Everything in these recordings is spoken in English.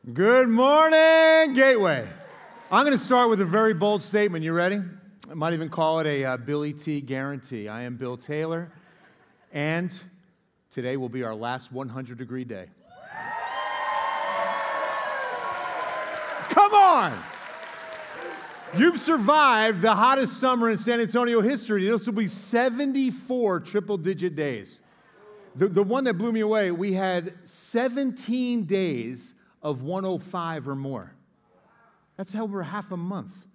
Good morning, Gateway. I'm going to start with a very bold statement. You ready? I might even call it a uh, Billy T guarantee. I am Bill Taylor, and today will be our last 100 degree day. Come on! You've survived the hottest summer in San Antonio history. This will be 74 triple digit days. The, the one that blew me away, we had 17 days of 105 or more. That's over half a month.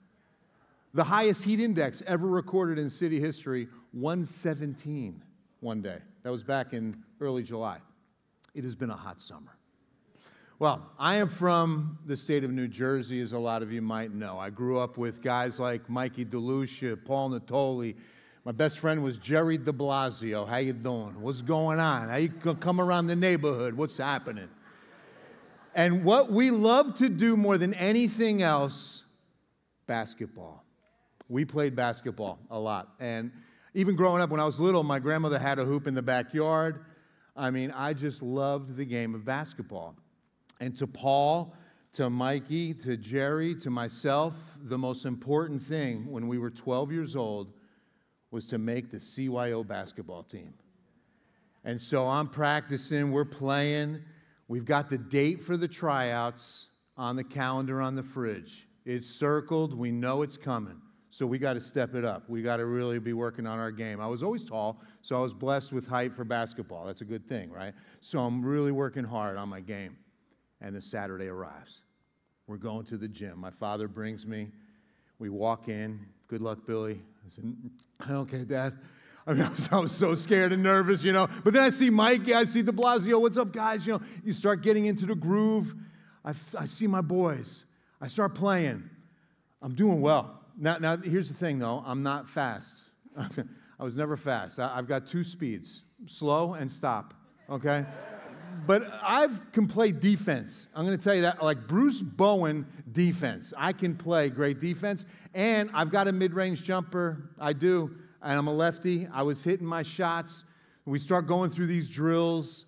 The highest heat index ever recorded in city history, 117 one day. That was back in early July. It has been a hot summer. Well, I am from the state of New Jersey, as a lot of you might know. I grew up with guys like Mikey DeLucia, Paul Natoli. My best friend was Jerry de Blasio. How you doing? What's going on? How you come around the neighborhood? What's happening? And what we love to do more than anything else, basketball. We played basketball a lot. And even growing up, when I was little, my grandmother had a hoop in the backyard. I mean, I just loved the game of basketball. And to Paul, to Mikey, to Jerry, to myself, the most important thing when we were 12 years old was to make the CYO basketball team. And so I'm practicing, we're playing. We've got the date for the tryouts on the calendar on the fridge. It's circled, we know it's coming. So we got to step it up. We got to really be working on our game. I was always tall, so I was blessed with height for basketball. That's a good thing, right? So I'm really working hard on my game and the Saturday arrives. We're going to the gym. My father brings me. We walk in. Good luck, Billy. I said, mm, okay, Dad. I mean, I was, I was, so scared and nervous, you know. But then I see Mike, I see De Blasio. What's up, guys? You know, you start getting into the groove. I, I see my boys. I start playing. I'm doing well. Now, now, here's the thing, though. I'm not fast. I was never fast. I, I've got two speeds slow and stop, okay? but I can play defense. I'm going to tell you that, like Bruce Bowen defense. I can play great defense, and I've got a mid range jumper. I do, and I'm a lefty. I was hitting my shots. We start going through these drills,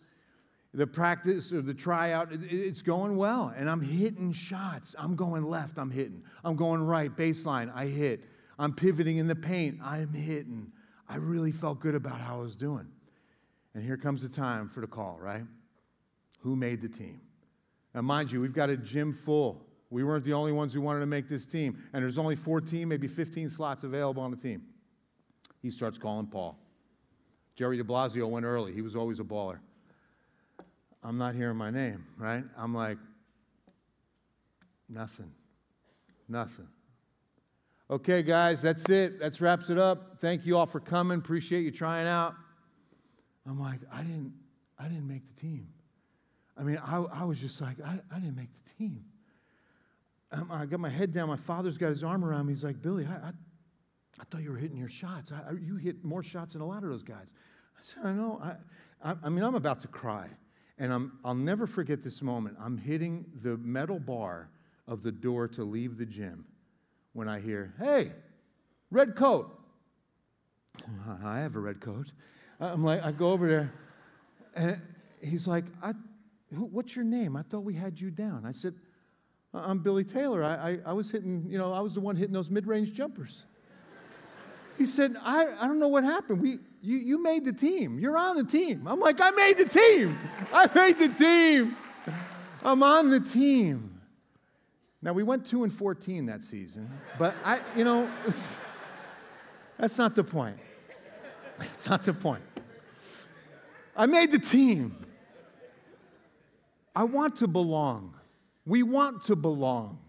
the practice or the tryout, it's going well, and I'm hitting shots. I'm going left, I'm hitting. I'm going right, baseline, I hit. I'm pivoting in the paint, I'm hitting. I really felt good about how I was doing. And here comes the time for the call, right? who made the team. Now, mind you, we've got a gym full. We weren't the only ones who wanted to make this team. And there's only 14, maybe 15 slots available on the team. He starts calling Paul. Jerry de Blasio went early. He was always a baller. I'm not hearing my name, right? I'm like, nothing. Nothing. Okay, guys, that's it. That wraps it up. Thank you all for coming. Appreciate you trying out. I'm like, I didn't, I didn't make the team. I mean, I, I was just like, I, I didn't make the team. I got my head down. My father's got his arm around me. He's like, Billy, I, I, I thought you were hitting your shots. I, you hit more shots than a lot of those guys. I said, I know. I, I, I mean, I'm about to cry. And I'm, I'll never forget this moment. I'm hitting the metal bar of the door to leave the gym when I hear, hey, red coat. I have a red coat. I'm like, I go over there, and he's like, I, What's your name? I thought we had you down. I said, I'm Billy Taylor. I, I, I was hitting, you know, I was the one hitting those mid range jumpers. He said, I, I don't know what happened. We, you, you made the team. You're on the team. I'm like, I made the team. I made the team. I'm on the team. Now, we went 2 and 14 that season, but I, you know, that's not the point. That's not the point. I made the team. I want to belong. We want to belong.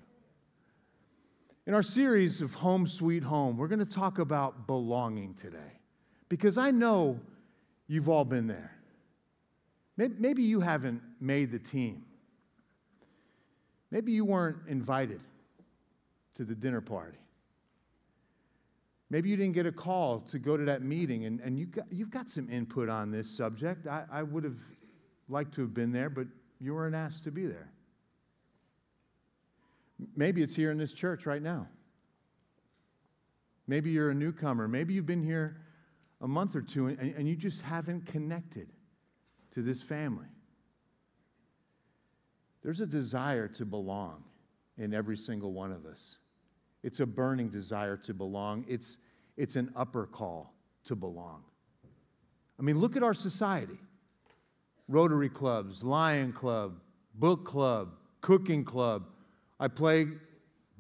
In our series of Home Sweet Home, we're going to talk about belonging today because I know you've all been there. Maybe you haven't made the team. Maybe you weren't invited to the dinner party. Maybe you didn't get a call to go to that meeting, and, and you got, you've got some input on this subject. I, I would have liked to have been there, but you weren't asked to be there. Maybe it's here in this church right now. Maybe you're a newcomer. Maybe you've been here a month or two and, and you just haven't connected to this family. There's a desire to belong in every single one of us. It's a burning desire to belong. It's, it's an upper call to belong. I mean, look at our society Rotary clubs, Lion Club, Book Club, Cooking Club. I play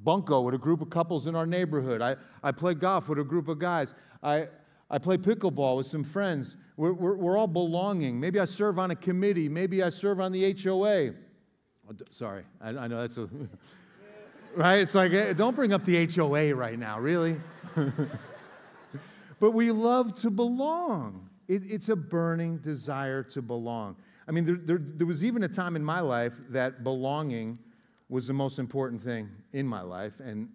bunco with a group of couples in our neighborhood. I, I play golf with a group of guys. I, I play pickleball with some friends. We're, we're, we're all belonging. Maybe I serve on a committee. Maybe I serve on the HOA. Oh, sorry, I, I know that's a. right? It's like, eh, don't bring up the HOA right now, really? but we love to belong. It, it's a burning desire to belong. I mean, there, there, there was even a time in my life that belonging was the most important thing in my life. And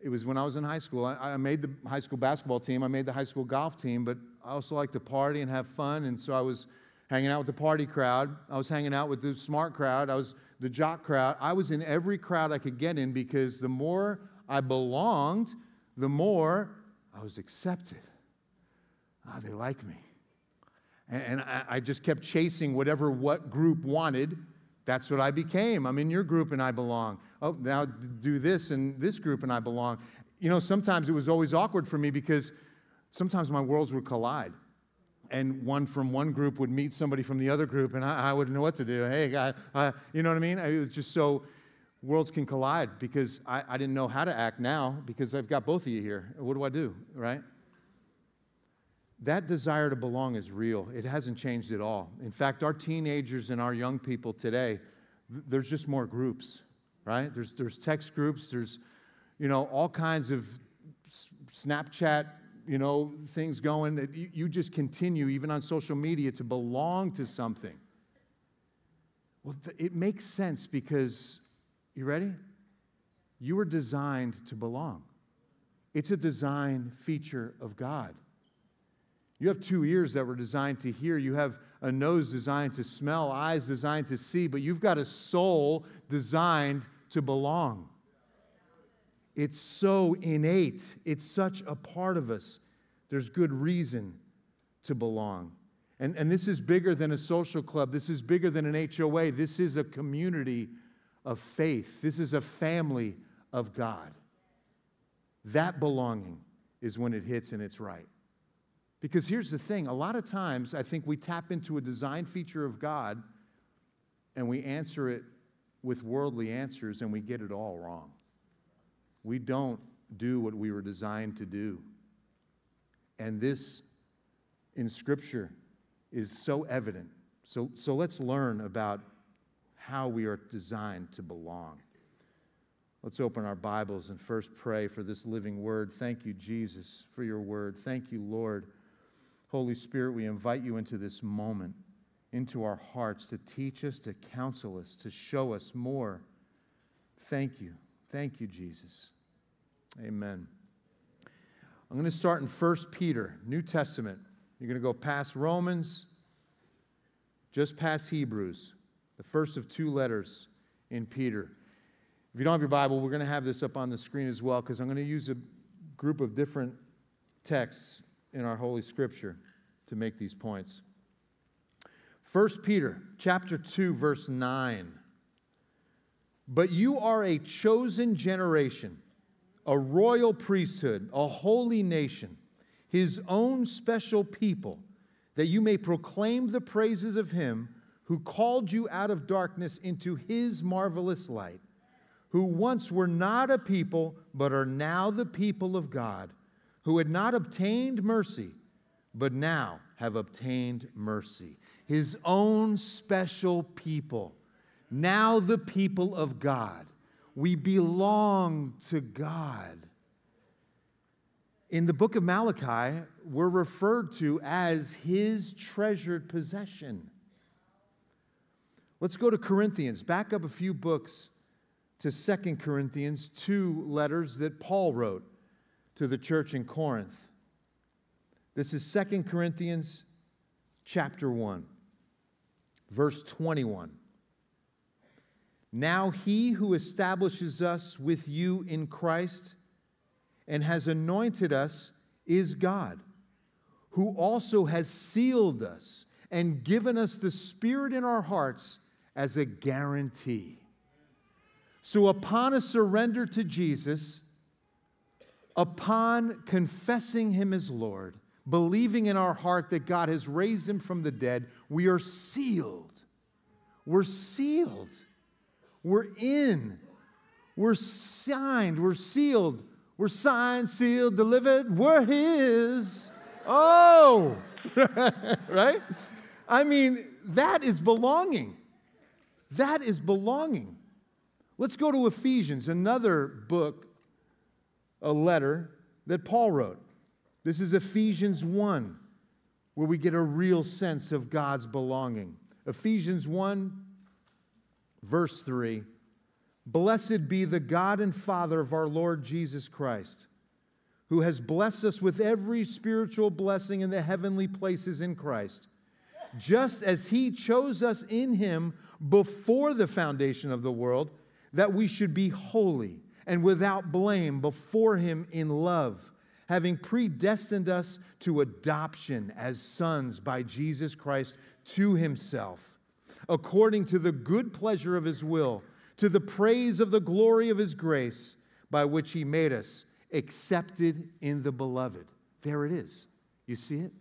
it was when I was in high school. I, I, made the high school basketball team, I made the high school golf team, but I also liked to party and have fun. And so I was hanging out with the party crowd. I was hanging out with the smart crowd. I was the jock crowd. I was in every crowd I could get in because the more I belonged, the more I was accepted. Ah, they like me. And, and I, I just kept chasing whatever what group wanted. That's what I became. I'm in your group and I belong. Oh, now do this and this group and I belong. You know, sometimes it was always awkward for me because sometimes my worlds would collide and one from one group would meet somebody from the other group, and I, I wouldn't know what to do. Hey, guy, uh, you know what I mean? It was just so worlds can collide because I, I didn't know how to act now because I've got both of you here. What do I do, right? That desire to belong is real. It hasn't changed at all. In fact, our teenagers and our young people today, there's just more groups, right? There's, there's text groups, there's, you know, all kinds of Snapchat you know, things going you, you just continue, even on social media, to belong to something. Well, th- it makes sense because, you ready? You were designed to belong. It's a design feature of God. You have two ears that were designed to hear. You have a nose designed to smell, eyes designed to see, but you've got a soul designed to belong. It's so innate, it's such a part of us. There's good reason to belong. And, and this is bigger than a social club, this is bigger than an HOA. This is a community of faith, this is a family of God. That belonging is when it hits and it's right. Because here's the thing a lot of times I think we tap into a design feature of God and we answer it with worldly answers and we get it all wrong we don't do what we were designed to do. And this in Scripture is so evident. So, so let's learn about how we are designed to belong. Let's open our Bibles and first pray for this living word. Thank you, Jesus, for your word. Thank you, Lord. Holy Spirit, we invite you into this moment, into our hearts to teach us, to counsel us, to show us more. Thank you. Thank you, Jesus. Amen. I'm going to start in 1 Peter, New Testament. You're going to go past Romans, just past Hebrews, the first of two letters in Peter. If you don't have your Bible, we're going to have this up on the screen as well because I'm going to use a group of different texts in our Holy Scripture to make these points. 1 Peter chapter 2 verse 9. But you are a chosen generation a royal priesthood, a holy nation, his own special people, that you may proclaim the praises of him who called you out of darkness into his marvelous light, who once were not a people, but are now the people of God, who had not obtained mercy, but now have obtained mercy. His own special people, now the people of God. We belong to God. In the book of Malachi, we're referred to as his treasured possession. Let's go to Corinthians. Back up a few books to Second Corinthians, two letters that Paul wrote to the church in Corinth. This is Second Corinthians chapter 1, verse 21. Now he who establishes us with you in Christ and has anointed us is God, who also has sealed us and given us the Spirit in our hearts as a guarantee. So, upon a surrender to Jesus, upon confessing Him as Lord, believing in our heart that God has raised Him from the dead, we are sealed. We're sealed. We're in. We're signed. We're sealed. We're signed, sealed, delivered. We're His. Oh, right? I mean, that is belonging. That is belonging. Let's go to Ephesians, another book, a letter that Paul wrote. This is Ephesians 1, where we get a real sense of God's belonging. Ephesians 1, verse 3 Blessed be the God and Father of our Lord Jesus Christ, who has blessed us with every spiritual blessing in the heavenly places in Christ, just as he chose us in him before the foundation of the world, that we should be holy and without blame before him in love, having predestined us to adoption as sons by Jesus Christ to himself, according to the good pleasure of his will, to the praise of the glory of his grace, by which he made us accepted in the beloved. There it is. You see it?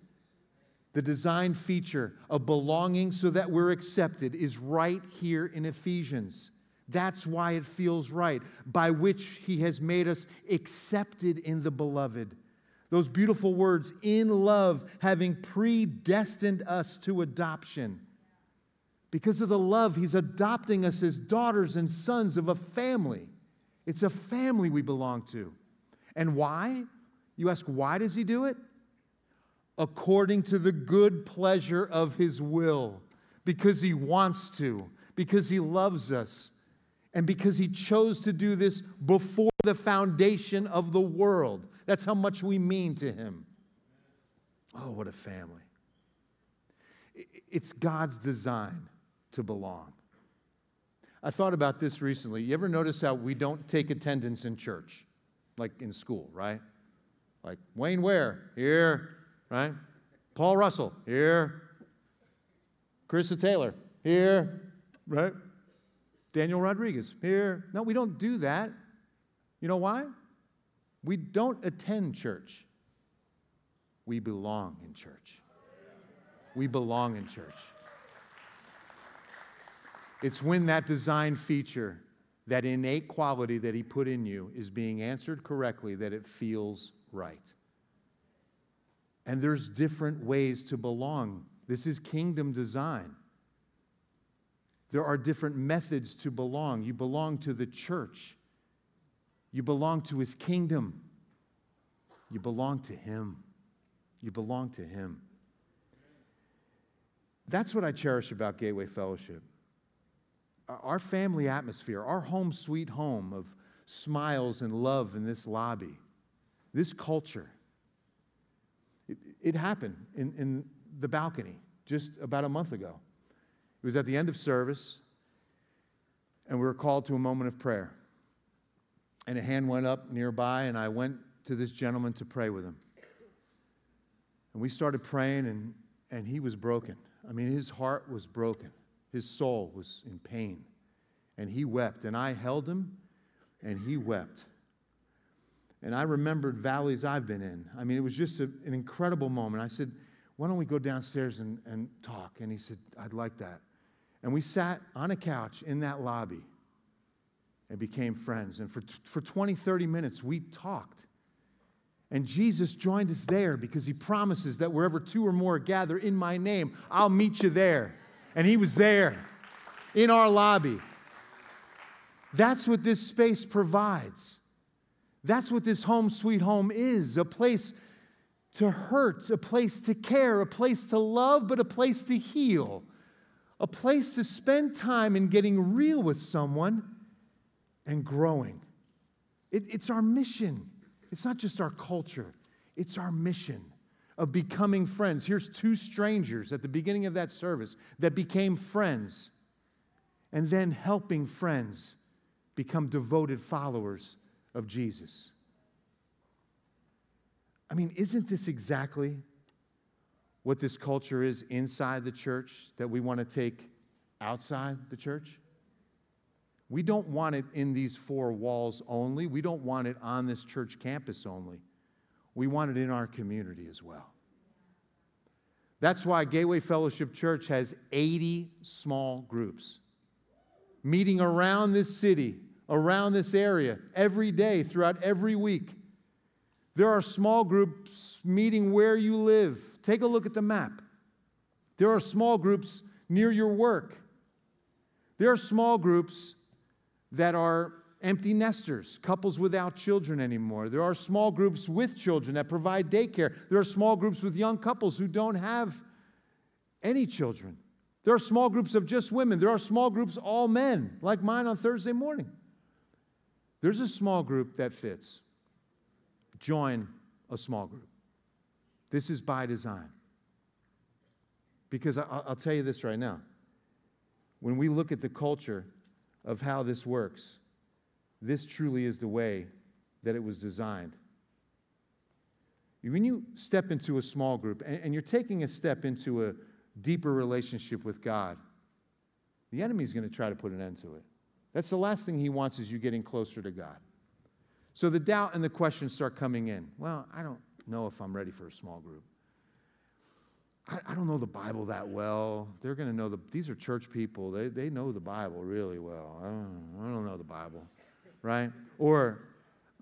The design feature of belonging so that we're accepted is right here in Ephesians. That's why it feels right, by which he has made us accepted in the beloved. Those beautiful words, in love, having predestined us to adoption. Because of the love, he's adopting us as daughters and sons of a family. It's a family we belong to. And why? You ask, why does he do it? according to the good pleasure of his will, because he wants to, because he loves us, and because he chose to do this before the foundation of the world. That's how much we mean to him. Oh, what a family. It's God's design to belong. I thought about this recently. You ever notice how we don't take attendance in church, like in school, right? Like, Wayne Ware, here, right? Paul Russell, here. Carissa Taylor, here, right? Daniel Rodriguez, here. No, we don't do that. You know why? We don't attend church. We belong in church. We belong in church. It's when that design feature, that innate quality that He put in you, is being answered correctly that it feels right. And there's different ways to belong. This is kingdom design. There are different methods to belong. You belong to the church, you belong to his kingdom, you belong to him. You belong to him. That's what I cherish about Gateway Fellowship. Uh, our family atmosphere, our home sweet home of smiles and love in this lobby, this culture. It, it happened in, in the balcony just about a month ago. It was at the end of service, and we were called to a moment of prayer. And a hand went up nearby, and I went to this gentleman to pray with him. And we started praying, and, and he was broken. I mean, his heart was broken, his soul was in pain. And he wept, and I held him, and he wept. And I remembered valleys I've been in. I mean, it was just a, an incredible moment. I said, Why don't we go downstairs and, and talk? And he said, I'd like that. And we sat on a couch in that lobby and became friends. And for, for 20, 30 minutes, we talked. And Jesus joined us there because he promises that wherever two or more gather in my name, I'll meet you there. And he was there in our lobby. That's what this space provides. That's what this home sweet home is a place to hurt, a place to care, a place to love, but a place to heal, a place to spend time in getting real with someone and growing. It, it's our mission. It's not just our culture, it's our mission of becoming friends. Here's two strangers at the beginning of that service that became friends and then helping friends become devoted followers of Jesus. I mean, isn't this exactly what this culture is inside the church that we want to take outside the church. We don't want it in these four walls only. We don't want it on this church campus only. We want it in our community as well. That's why Gateway Fellowship Church has 80 small groups meeting around this city, around this area, every day, throughout every week. There are small groups meeting where you live. Take a look at the map. There are small groups near your work. There are small groups that are empty nesters, couples without children anymore. There are small groups with children that provide daycare. There are small groups with young couples who don't have any children. There are small groups of just women. There are small groups, all men, like mine on Thursday morning. There's a small group that fits. Join a small group. This is by design. Because I'll tell you this right now. When we look at the culture of how this works, this truly is the way that it was designed. When you step into a small group and you're taking a step into a deeper relationship with God, the enemy is going to try to put an end to it. That's the last thing he wants is you getting closer to God. So the doubt and the questions start coming in. Well, I don't know if I'm ready for a small group. I, I don't know the Bible that well. They're going to know the, these are church people. They, they know the Bible really well. I don't, I don't know the Bible, right? Or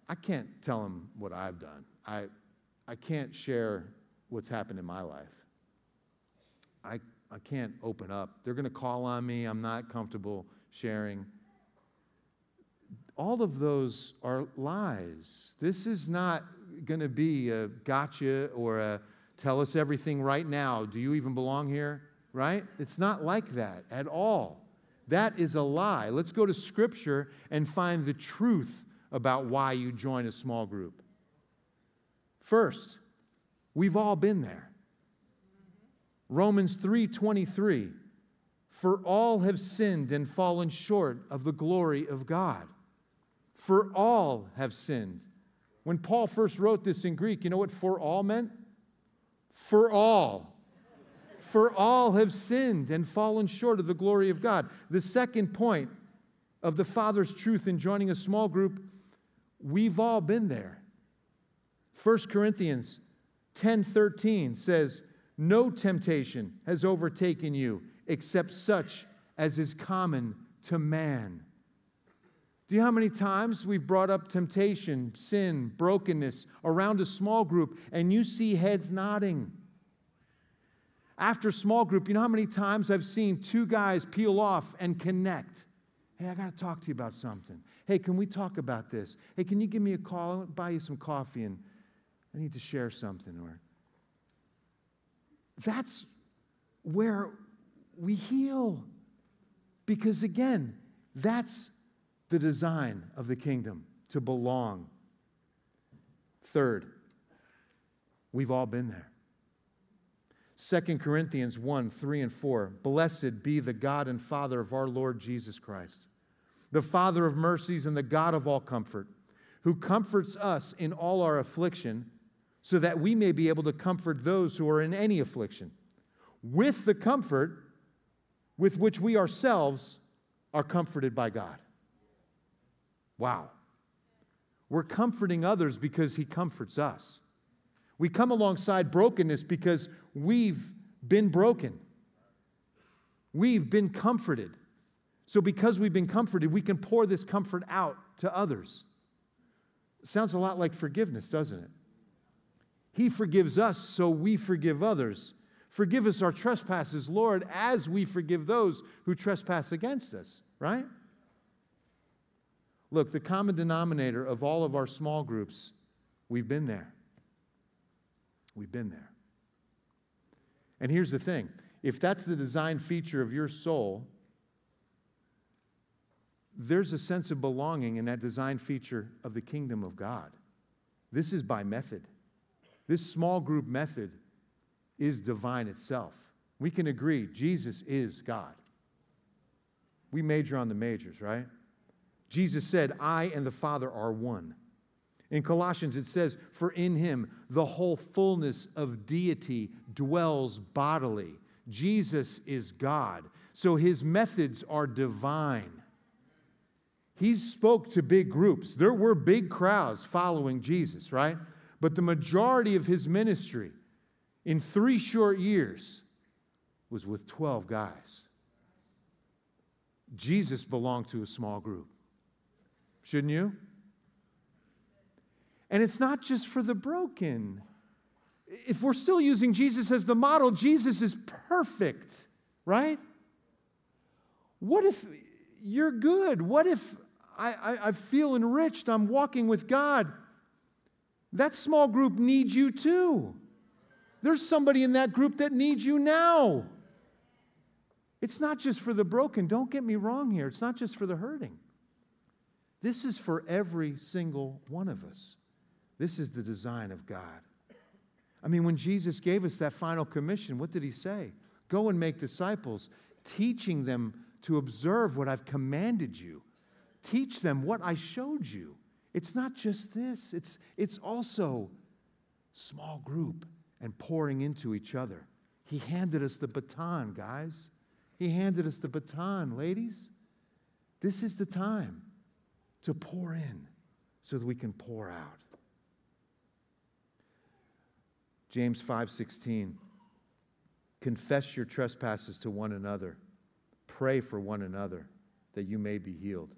I can't tell them what I've done. I, I can't share what's happened in my life. I, I can't open up. They're going to call on me. I'm not comfortable sharing. All of those are lies. This is not going to be a gotcha or a Tell us everything right now. Do you even belong here? Right? It's not like that at all. That is a lie. Let's go to Scripture and find the truth about why you join a small group. First, we've all been there. Romans 3:23 For all have sinned and fallen short of the glory of God. For all have sinned. When Paul first wrote this in Greek, you know what for all meant? for all. For all have sinned and fallen short of the glory of God. The second point of the Father's truth in joining a small group, we've all been there. 1 Corinthians 10:13 says, "No temptation has overtaken you except such as is common to man." Do you know how many times we've brought up temptation, sin, brokenness around a small group and you see heads nodding? After small group, you know how many times I've seen two guys peel off and connect? Hey, I got to talk to you about something. Hey, can we talk about this? Hey, can you give me a call? I'll buy you some coffee and I need to share something. Or that's where we heal. Because again, that's the design of the kingdom to belong. Third, we've all been there. 2 Corinthians 1 3 and 4. Blessed be the God and Father of our Lord Jesus Christ, the Father of mercies and the God of all comfort, who comforts us in all our affliction, so that we may be able to comfort those who are in any affliction, with the comfort with which we ourselves are comforted by God. Wow. We're comforting others because He comforts us. We come alongside brokenness because we've been broken. We've been comforted. So, because we've been comforted, we can pour this comfort out to others. Sounds a lot like forgiveness, doesn't it? He forgives us, so we forgive others. Forgive us our trespasses, Lord, as we forgive those who trespass against us, right? Look, the common denominator of all of our small groups, we've been there. We've been there. And here's the thing if that's the design feature of your soul, there's a sense of belonging in that design feature of the kingdom of God. This is by method. This small group method is divine itself. We can agree Jesus is God. We major on the majors, right? Jesus said, I and the Father are one. In Colossians, it says, For in him the whole fullness of deity dwells bodily. Jesus is God. So his methods are divine. He spoke to big groups. There were big crowds following Jesus, right? But the majority of his ministry in three short years was with 12 guys. Jesus belonged to a small group. Shouldn't you? And it's not just for the broken. If we're still using Jesus as the model, Jesus is perfect, right? What if you're good? What if I, I, I, feel enriched? I'm walking with God. That small group needs you too. There's somebody in that group that needs you now. It's not just for the broken. Don't get me wrong here. It's not just for the hurting. This is for every single one of us. This is the design of God. I mean, when Jesus gave us that final commission, what did he say? Go and make disciples, teaching them to observe what I've commanded you. Teach them what I showed you. It's not just this, it's, it's also small group and pouring into each other. He handed us the baton, guys. He handed us the baton, ladies. This is the time to pour in so that we can pour out. James 5:16 Confess your trespasses to one another. Pray for one another that you may be healed.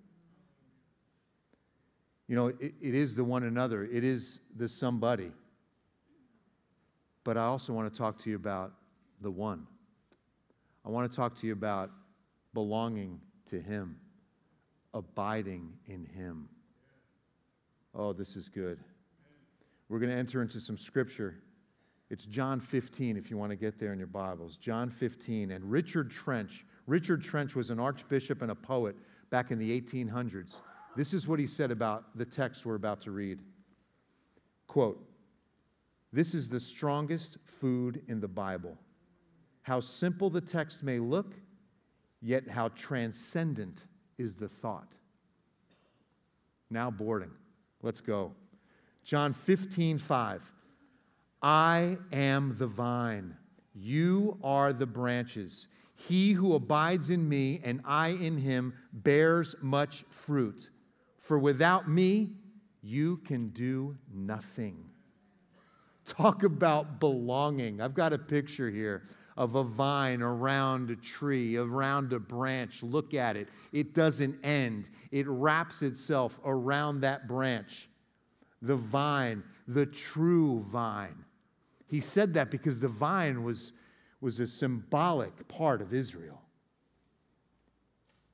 You know, it, it is the one another, it is the somebody. But I also want to talk to you about the one. I want to talk to you about belonging to Him, abiding in Him. Oh, this is good. We're going to enter into some scripture. It's John 15, if you want to get there in your Bibles. John 15. And Richard Trench, Richard Trench was an archbishop and a poet back in the 1800s. This is what he said about the text we're about to read. Quote, This is the strongest food in the Bible how simple the text may look, yet how transcendent is the thought. Now, boarding. Let's go. John 15, 5. I am the vine, you are the branches. He who abides in me and I in him bears much fruit. For without me, you can do nothing. Talk about belonging. I've got a picture here of a vine around a tree, around a branch. Look at it. It doesn't end, it wraps itself around that branch. The vine, the true vine. He said that because the vine was, was a symbolic part of Israel.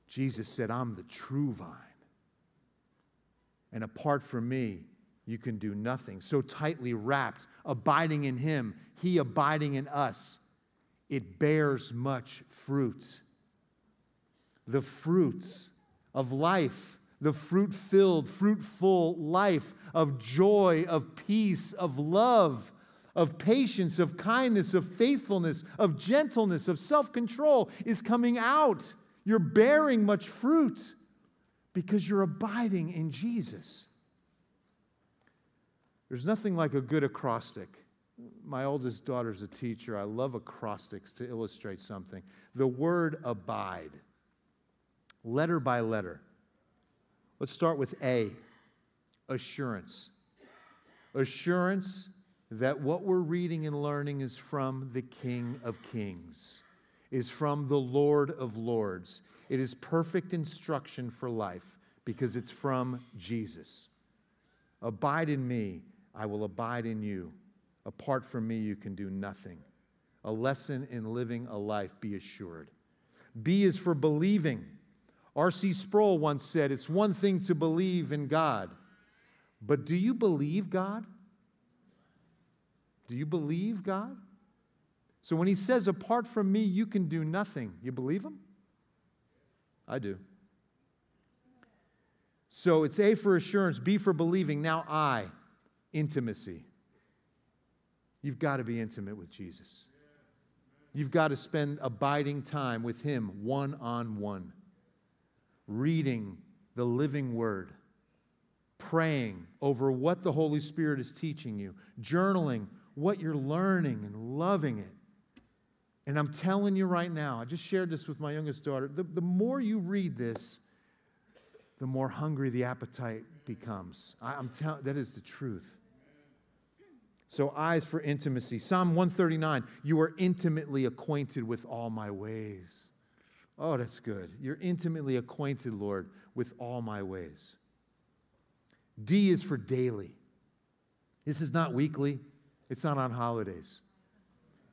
Jesus said, I'm the true vine. And apart from me, you can do nothing. So tightly wrapped, abiding in Him, He abiding in us it bears much fruit. The fruits of life, the fruit filled, fruitful life of joy, of peace, of love, of patience, of kindness, of faithfulness, of gentleness, of self control is coming out. You're bearing much fruit because you're abiding in Jesus. There's nothing like a good acrostic my oldest daughter's a teacher. I love acrostics to illustrate something. The word abide, letter by letter. Let's start with A assurance. Assurance that what we're reading and learning is from the King of Kings, is from the Lord of Lords. It is perfect instruction for life because it's from Jesus. Abide in me, I will abide in you. Apart from me, you can do nothing. A lesson in living a life, be assured. B is for believing. R.C. Sproul once said, It's one thing to believe in God, but do you believe God? Do you believe God? So when he says, Apart from me, you can do nothing, you believe him? I do. So it's A for assurance, B for believing. Now I, intimacy. You've got to be intimate with Jesus. You've got to spend abiding time with Him one on one, reading the living Word, praying over what the Holy Spirit is teaching you, journaling what you're learning and loving it. And I'm telling you right now, I just shared this with my youngest daughter. The, the more you read this, the more hungry the appetite becomes. I, am telling that is the truth. So, eyes for intimacy. Psalm 139 You are intimately acquainted with all my ways. Oh, that's good. You're intimately acquainted, Lord, with all my ways. D is for daily. This is not weekly, it's not on holidays.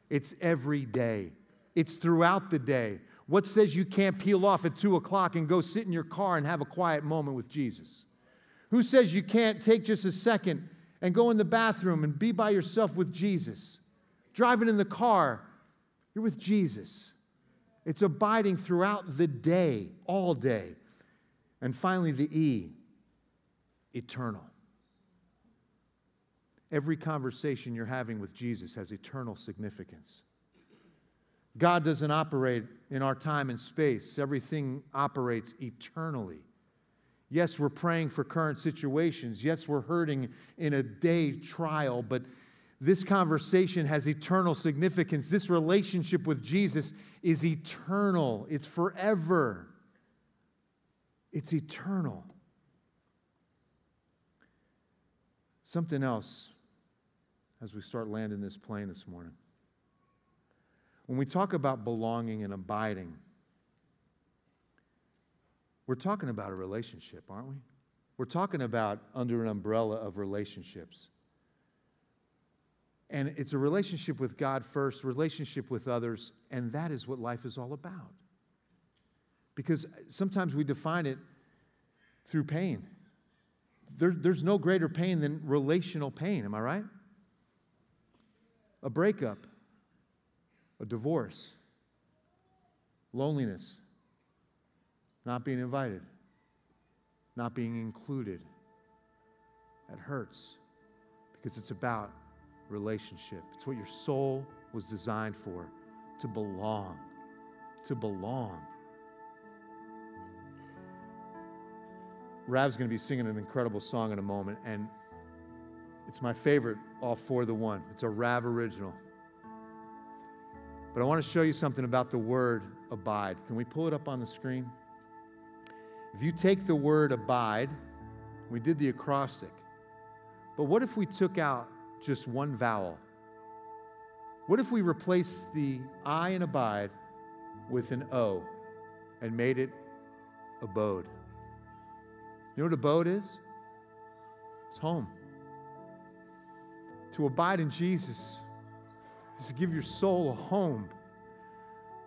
It's every day, it's throughout the day. What says you can't peel off at two o'clock and go sit in your car and have a quiet moment with Jesus? Who says you can't take just a second and go in the bathroom and be by yourself with Jesus? Driving in the car, you're with Jesus. It's abiding throughout the day, all day. And finally, the E, eternal. Every conversation you're having with Jesus has eternal significance. God doesn't operate in our time and space, everything operates eternally. Yes, we're praying for current situations. Yes, we're hurting in a day trial, but this conversation has eternal significance. This relationship with Jesus is eternal, it's forever, it's eternal. Something else as we start landing this plane this morning. When we talk about belonging and abiding, we're talking about a relationship, aren't we? We're talking about under an umbrella of relationships. And it's a relationship with God first, relationship with others, and that is what life is all about. Because sometimes we define it through pain. There, there's no greater pain than relational pain, am I right? a breakup, a divorce, loneliness, not being invited, not being included. That hurts because it's about relationship. It's what your soul was designed for to belong, to belong. Rav's going to be singing an incredible song in a moment, and it's my favorite all for the one. It's a Rav original. But I want to show you something about the word abide. Can we pull it up on the screen? If you take the word abide, we did the acrostic. But what if we took out just one vowel? What if we replaced the I in abide with an O and made it abode? You know what abode is? It's home. To abide in Jesus is to give your soul a home.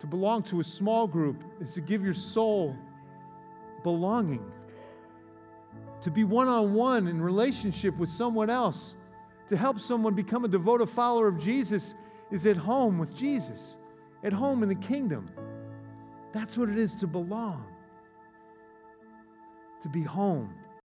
To belong to a small group is to give your soul belonging. To be one on one in relationship with someone else, to help someone become a devoted follower of Jesus, is at home with Jesus, at home in the kingdom. That's what it is to belong, to be home.